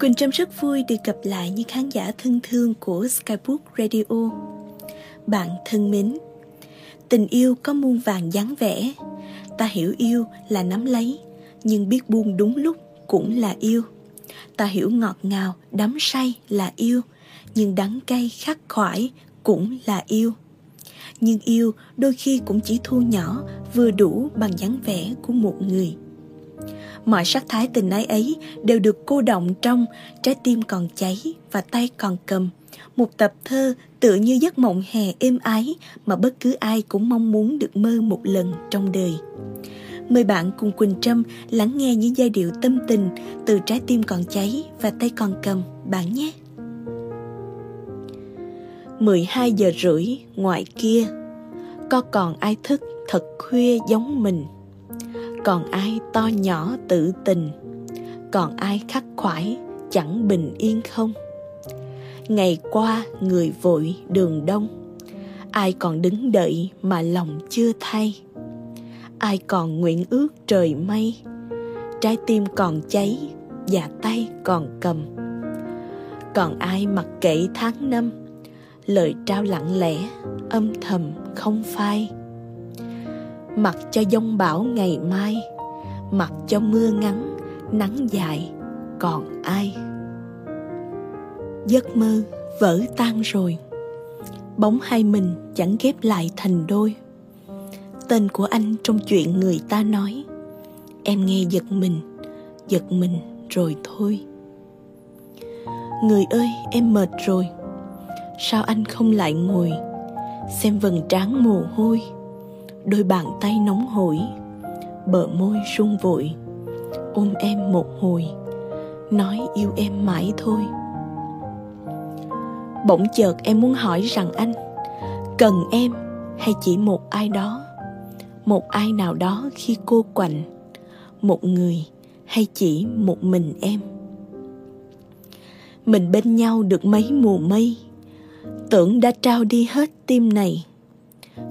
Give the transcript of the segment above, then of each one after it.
Quỳnh Trâm rất vui được gặp lại những khán giả thân thương của Skybook Radio. Bạn thân mến, tình yêu có muôn vàng dáng vẻ. Ta hiểu yêu là nắm lấy, nhưng biết buông đúng lúc cũng là yêu. Ta hiểu ngọt ngào, đắm say là yêu, nhưng đắng cay khắc khoải cũng là yêu. Nhưng yêu đôi khi cũng chỉ thu nhỏ vừa đủ bằng dáng vẻ của một người mọi sắc thái tình ái ấy đều được cô động trong trái tim còn cháy và tay còn cầm. Một tập thơ tựa như giấc mộng hè êm ái mà bất cứ ai cũng mong muốn được mơ một lần trong đời. Mời bạn cùng quỳnh trâm lắng nghe những giai điệu tâm tình từ trái tim còn cháy và tay còn cầm bạn nhé. 12 giờ rưỡi ngoài kia. Có còn ai thức thật khuya giống mình? Còn ai to nhỏ tự tình? Còn ai khắc khoải chẳng bình yên không? Ngày qua người vội đường đông. Ai còn đứng đợi mà lòng chưa thay? Ai còn nguyện ước trời mây? Trái tim còn cháy và tay còn cầm. Còn ai mặc kệ tháng năm? Lời trao lặng lẽ, âm thầm không phai mặc cho giông bão ngày mai, mặc cho mưa ngắn, nắng dài, còn ai? Giấc mơ vỡ tan rồi, bóng hai mình chẳng ghép lại thành đôi. Tên của anh trong chuyện người ta nói, em nghe giật mình giật mình rồi thôi. Người ơi, em mệt rồi, sao anh không lại ngồi, xem vầng trán mồ hôi? Đôi bàn tay nóng hổi. Bờ môi run vội, ôm em một hồi, nói yêu em mãi thôi. Bỗng chợt em muốn hỏi rằng anh, cần em hay chỉ một ai đó? Một ai nào đó khi cô quạnh, một người hay chỉ một mình em? Mình bên nhau được mấy mùa mây, tưởng đã trao đi hết tim này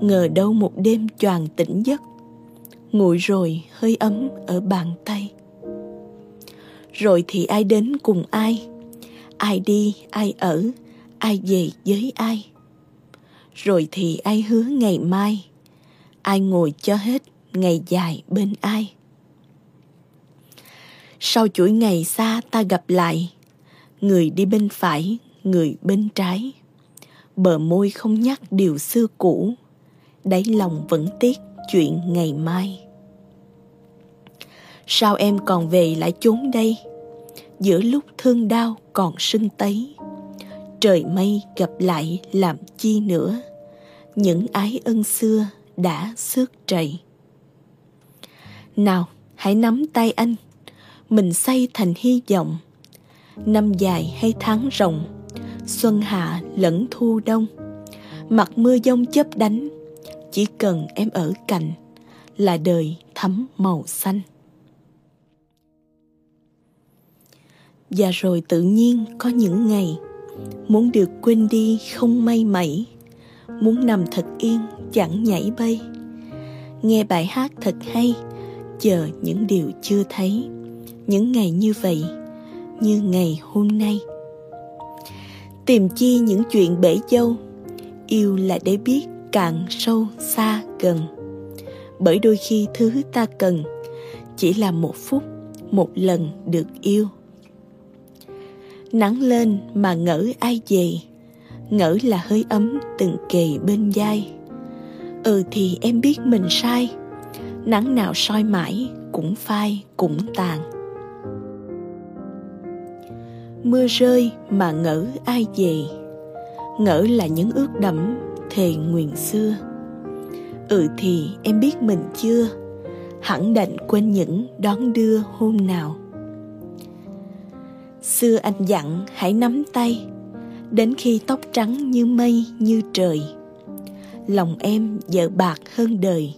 ngờ đâu một đêm choàng tỉnh giấc. Nguội rồi hơi ấm ở bàn tay. Rồi thì ai đến cùng ai? Ai đi, ai ở? Ai về với ai? Rồi thì ai hứa ngày mai? Ai ngồi cho hết ngày dài bên ai? Sau chuỗi ngày xa ta gặp lại, người đi bên phải, người bên trái. Bờ môi không nhắc điều xưa cũ đáy lòng vẫn tiếc chuyện ngày mai. Sao em còn về lại chốn đây? Giữa lúc thương đau còn sưng tấy. Trời mây gặp lại làm chi nữa? Những ái ân xưa đã xước trầy nào, hãy nắm tay anh. Mình xây thành hy vọng. Năm dài hay tháng rộng xuân hạ lẫn thu đông. Mặt mưa giông chớp đánh chỉ cần em ở cạnh là đời thấm màu xanh. Và rồi tự nhiên có những ngày muốn được quên đi không may mẩy, muốn nằm thật yên chẳng nhảy bay. Nghe bài hát thật hay, chờ những điều chưa thấy, những ngày như vậy, như ngày hôm nay. Tìm chi những chuyện bể dâu, yêu là để biết cạn sâu xa gần. Bởi đôi khi thứ ta cần chỉ là một phút, một lần được yêu. Nắng lên mà ngỡ ai về, ngỡ là hơi ấm từng kề bên vai. Ừ thì em biết mình sai, nắng nào soi mãi cũng phai cũng tàn. Mưa rơi mà ngỡ ai về, ngỡ là những ước đẫm thề nguyện xưa. Ừ thì em biết mình chưa? Hẳn định quên những đón đưa hôm nào. Xưa anh dặn hãy nắm tay, đến khi tóc trắng như mây, như trời. Lòng em vợ bạc hơn đời,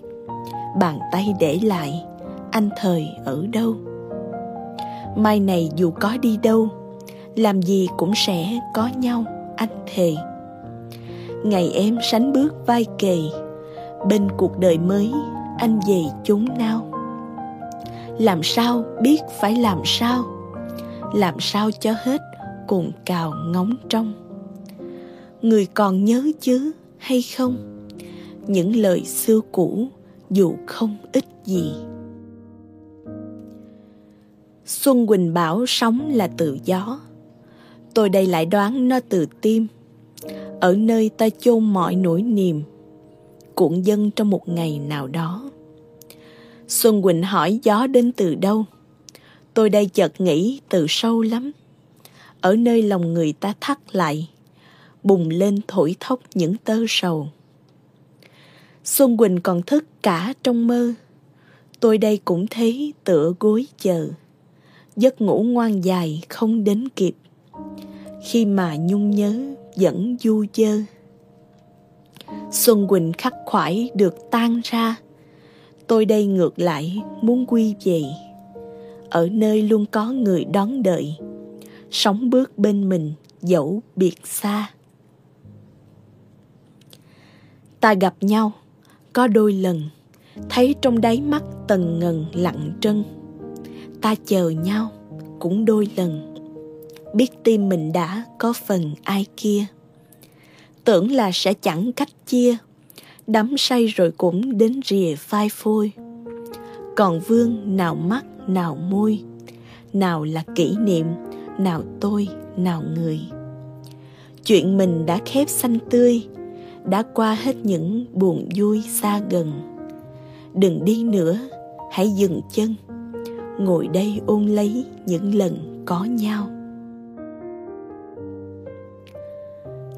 bàn tay để lại, anh thời ở đâu? Mai này dù có đi đâu, làm gì cũng sẽ có nhau, anh thề ngày em sánh bước vai kề. Bên cuộc đời mới, anh về chốn nào? Làm sao biết phải làm sao? Làm sao cho hết cồn cào ngóng trong? Người còn nhớ chứ hay không? Những lời xưa cũ dù không ít gì. Xuân quỳnh bảo sống là tự gió. Tôi đây lại đoán nó từ tim ở nơi ta chôn mọi nỗi niềm, cuộn dân trong một ngày nào đó. Xuân quỳnh hỏi gió đến từ đâu? Tôi đây chợt nghĩ từ sâu lắm. Ở nơi lòng người ta thắt lại, bùng lên thổi thốc những tơ sầu. Xuân quỳnh còn thức cả trong mơ. Tôi đây cũng thấy tựa gối chờ, giấc ngủ ngoan dài không đến kịp. Khi mà nhung nhớ vẫn du dơ xuân quỳnh khắc khoải được tan ra. Tôi đây ngược lại muốn quy về. Ở nơi luôn có người đón đợi. Sống bước bên mình, dẫu biệt xa. Ta gặp nhau, có đôi lần. Thấy trong đáy mắt tần ngần lặng trân. Ta chờ nhau, cũng đôi lần biết tim mình đã có phần ai kia. Tưởng là sẽ chẳng cách chia, đắm say rồi cũng đến rìa phai phôi. Còn vương nào mắt, nào môi, nào là kỷ niệm, nào tôi, nào người. Chuyện mình đã khép xanh tươi, đã qua hết những buồn vui xa gần. Đừng đi nữa, hãy dừng chân, ngồi đây ôn lấy những lần có nhau.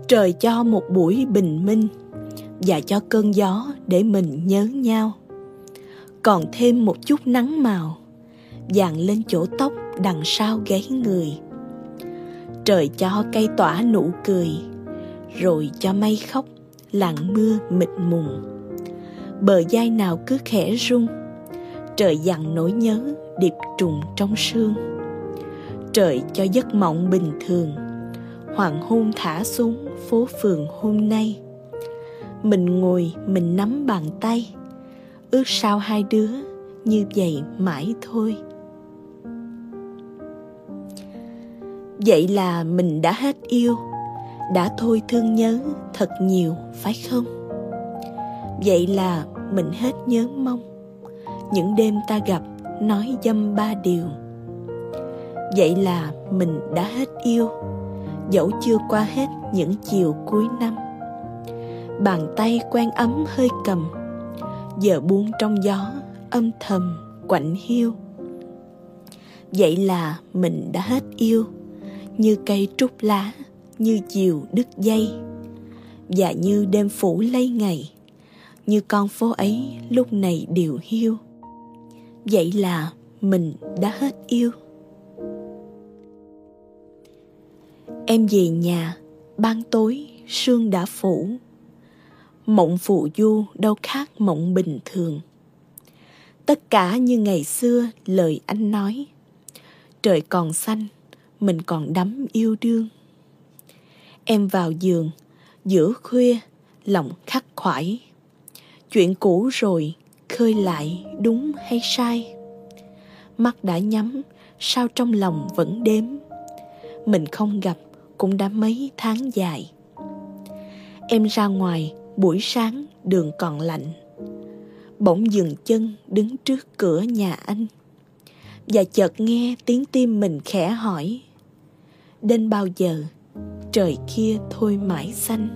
Trời cho một buổi bình minh và cho cơn gió để mình nhớ nhau. Còn thêm một chút nắng màu dàn lên chỗ tóc đằng sau gáy người. Trời cho cây tỏa nụ cười, rồi cho mây khóc lặng mưa mịt mùng. Bờ vai nào cứ khẽ rung, trời dặn nỗi nhớ điệp trùng trong sương. Trời cho giấc mộng bình thường hoàng hôn thả xuống phố phường hôm nay. Mình ngồi, mình nắm bàn tay. Ước sao hai đứa như vậy mãi thôi. Vậy là mình đã hết yêu. Đã thôi thương nhớ thật nhiều, phải không? Vậy là mình hết nhớ mong. Những đêm ta gặp, nói dâm ba điều. Vậy là mình đã hết yêu dẫu chưa qua hết những chiều cuối năm. Bàn tay quen ấm hơi cầm, giờ buông trong gió âm thầm quạnh hiu. Vậy là mình đã hết yêu, như cây trúc lá, như chiều đứt dây. Và như đêm phủ lấy ngày, như con phố ấy lúc này đều hiu. Vậy là mình đã hết yêu. Em về nhà, ban tối, sương đã phủ. Mộng phụ du đâu khác mộng bình thường. Tất cả như ngày xưa, lời anh nói. Trời còn xanh, mình còn đắm yêu đương. Em vào giường, giữa khuya, lòng khắc khoải. Chuyện cũ rồi, khơi lại đúng hay sai? Mắt đã nhắm, sao trong lòng vẫn đếm? Mình không gặp cũng đã mấy tháng dài. Em ra ngoài, buổi sáng đường còn lạnh. Bỗng dừng chân đứng trước cửa nhà anh. Và chợt nghe tiếng tim mình khẽ hỏi, đến bao giờ trời kia thôi mãi xanh?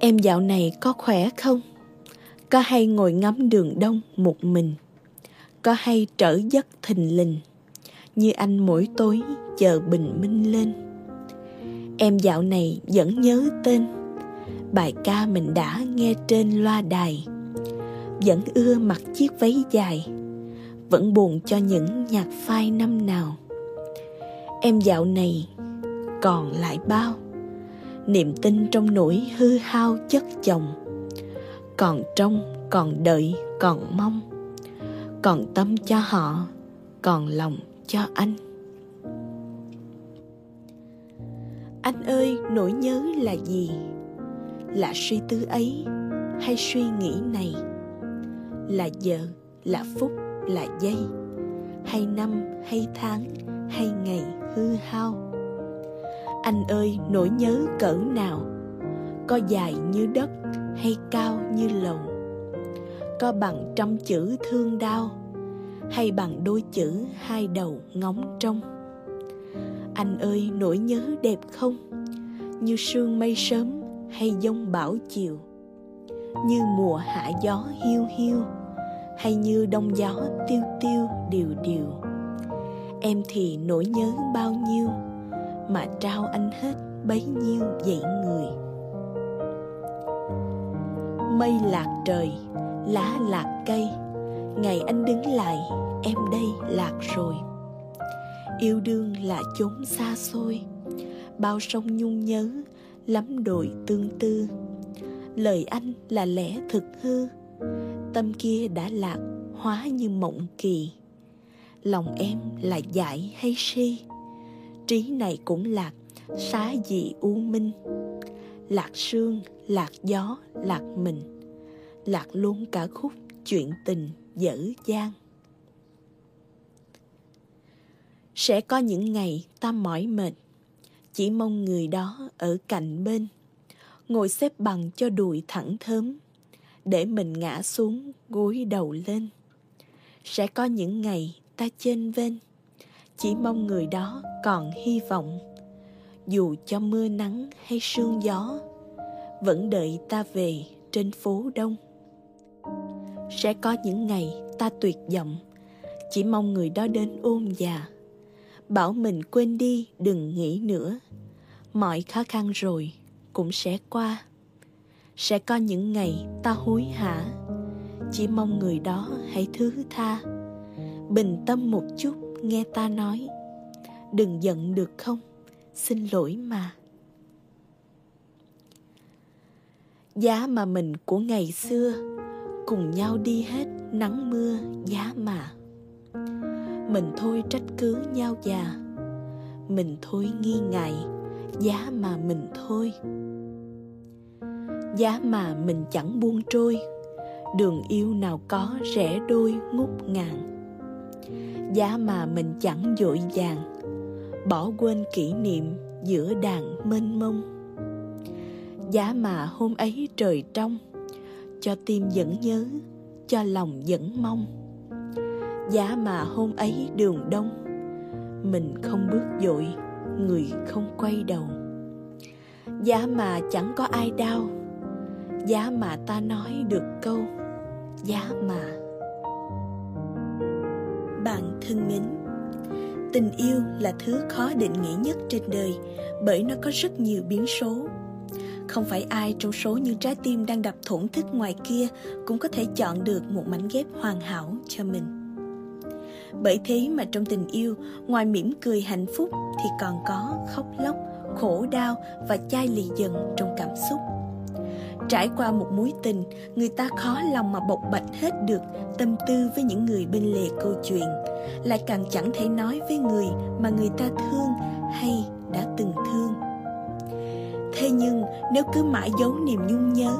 Em dạo này có khỏe không? Có hay ngồi ngắm đường đông một mình? Có hay trở giấc thình lình? Như anh mỗi tối chờ bình minh lên. Em dạo này vẫn nhớ tên, bài ca mình đã nghe trên loa đài. Vẫn ưa mặc chiếc váy dài, vẫn buồn cho những nhạc phai năm nào. Em dạo này còn lại bao, niềm tin trong nỗi hư hao chất chồng. Còn trông, còn đợi, còn mong, còn tâm cho họ, còn lòng cho anh. Anh ơi nỗi nhớ là gì? Là suy tư ấy hay suy nghĩ này? Là giờ là phút, là giây? Hay năm hay tháng hay ngày hư hao? Anh ơi nỗi nhớ cỡ nào? Có dài như đất hay cao như lầu? Có bằng trăm chữ thương đau? Hay bằng đôi chữ hai đầu ngóng trông anh ơi, nỗi nhớ đẹp không? Như sương mây sớm hay giông bão chiều? Như mùa hạ gió hiu hiu hay như đông gió tiêu tiêu điều điều? Em thì nỗi nhớ bao nhiêu mà trao anh hết bấy nhiêu vậy người? Mây lạc trời, lá lạc cây ngày anh đứng lại, em đây lạc rồi. Yêu đương là chốn xa xôi, bao sông nhung nhớ, lắm đồi tương tư. Lời anh là lẽ thực hư, tâm kia đã lạc, hóa như mộng kỳ. Lòng em là dại hay si, trí này cũng lạc, xá dị u minh. Lạc sương, lạc gió, lạc mình, lạc luôn cả khúc chuyện tình dở dang. Sẽ có những ngày ta mỏi mệt, chỉ mong người đó ở cạnh bên, ngồi xếp bằng cho đùi thẳng thớm, để mình ngã xuống gối đầu lên. Sẽ có những ngày ta chênh vênh, chỉ mong người đó còn hy vọng. Dù cho mưa nắng hay sương gió, vẫn đợi ta về trên phố đông sẽ có những ngày ta tuyệt vọng. Chỉ mong người đó đến ôm già. Bảo mình quên đi, đừng nghĩ nữa. Mọi khó khăn rồi cũng sẽ qua. Sẽ có những ngày ta hối hả. Chỉ mong người đó hãy thứ tha. Bình tâm một chút, nghe ta nói. Đừng giận được không? Xin lỗi mà. Giá mà mình của ngày xưa cùng nhau đi hết nắng mưa, giá mà. Mình thôi trách cứ nhau già, mình thôi nghi ngại, giá mà mình thôi. Giá mà mình chẳng buông trôi, đường yêu nào có rẻ đôi ngút ngàn. Giá mà mình chẳng dội vàng bỏ quên kỷ niệm giữa đàn mênh mông. Giá mà hôm ấy trời trong cho tim vẫn nhớ, cho lòng vẫn mong. Giá mà hôm ấy đường đông, mình không bước dội, người không quay đầu. Giá mà chẳng có ai đau, giá mà ta nói được câu, giá mà. Bạn thân mến, tình yêu là thứ khó định nghĩa nhất trên đời bởi nó có rất nhiều biến số không phải ai trong số những trái tim đang đập thổn thức ngoài kia cũng có thể chọn được một mảnh ghép hoàn hảo cho mình. Bởi thế mà trong tình yêu, ngoài mỉm cười hạnh phúc thì còn có khóc lóc, khổ đau và chai lì dần trong cảm xúc. Trải qua một mối tình, người ta khó lòng mà bộc bạch hết được tâm tư với những người bên lề câu chuyện, lại càng chẳng thể nói với người mà người ta thương hay đã từng thương thế nhưng, nếu cứ mãi giấu niềm nhung nhớ,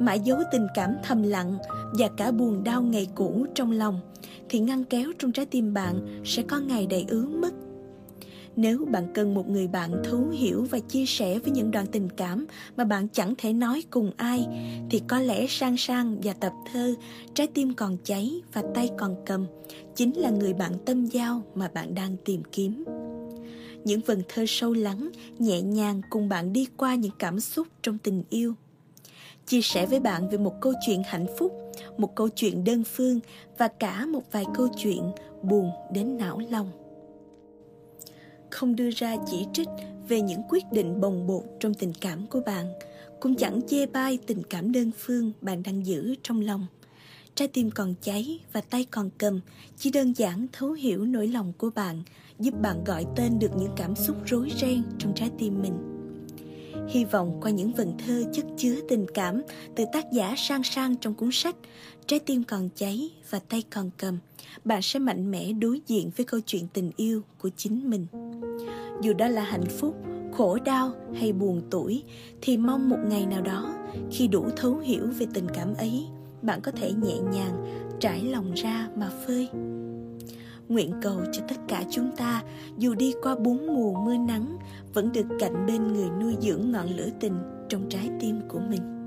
mãi giấu tình cảm thầm lặng và cả buồn đau ngày cũ trong lòng, thì ngăn kéo trong trái tim bạn sẽ có ngày đầy ứ mất. Nếu bạn cần một người bạn thấu hiểu và chia sẻ với những đoạn tình cảm mà bạn chẳng thể nói cùng ai, thì có lẽ sang sang và tập thơ, trái tim còn cháy và tay còn cầm, chính là người bạn tâm giao mà bạn đang tìm kiếm những vần thơ sâu lắng, nhẹ nhàng cùng bạn đi qua những cảm xúc trong tình yêu. Chia sẻ với bạn về một câu chuyện hạnh phúc, một câu chuyện đơn phương và cả một vài câu chuyện buồn đến não lòng. Không đưa ra chỉ trích về những quyết định bồng bột trong tình cảm của bạn, cũng chẳng chê bai tình cảm đơn phương bạn đang giữ trong lòng. Trái tim còn cháy và tay còn cầm, chỉ đơn giản thấu hiểu nỗi lòng của bạn giúp bạn gọi tên được những cảm xúc rối ren trong trái tim mình. Hy vọng qua những vần thơ chất chứa tình cảm từ tác giả sang sang trong cuốn sách trái tim còn cháy và tay còn cầm, bạn sẽ mạnh mẽ đối diện với câu chuyện tình yêu của chính mình. Dù đó là hạnh phúc, khổ đau hay buồn tuổi thì mong một ngày nào đó, khi đủ thấu hiểu về tình cảm ấy, bạn có thể nhẹ nhàng trải lòng ra mà phơi nguyện cầu cho tất cả chúng ta, dù đi qua bốn mùa mưa nắng, vẫn được cạnh bên người nuôi dưỡng ngọn lửa tình trong trái tim của mình.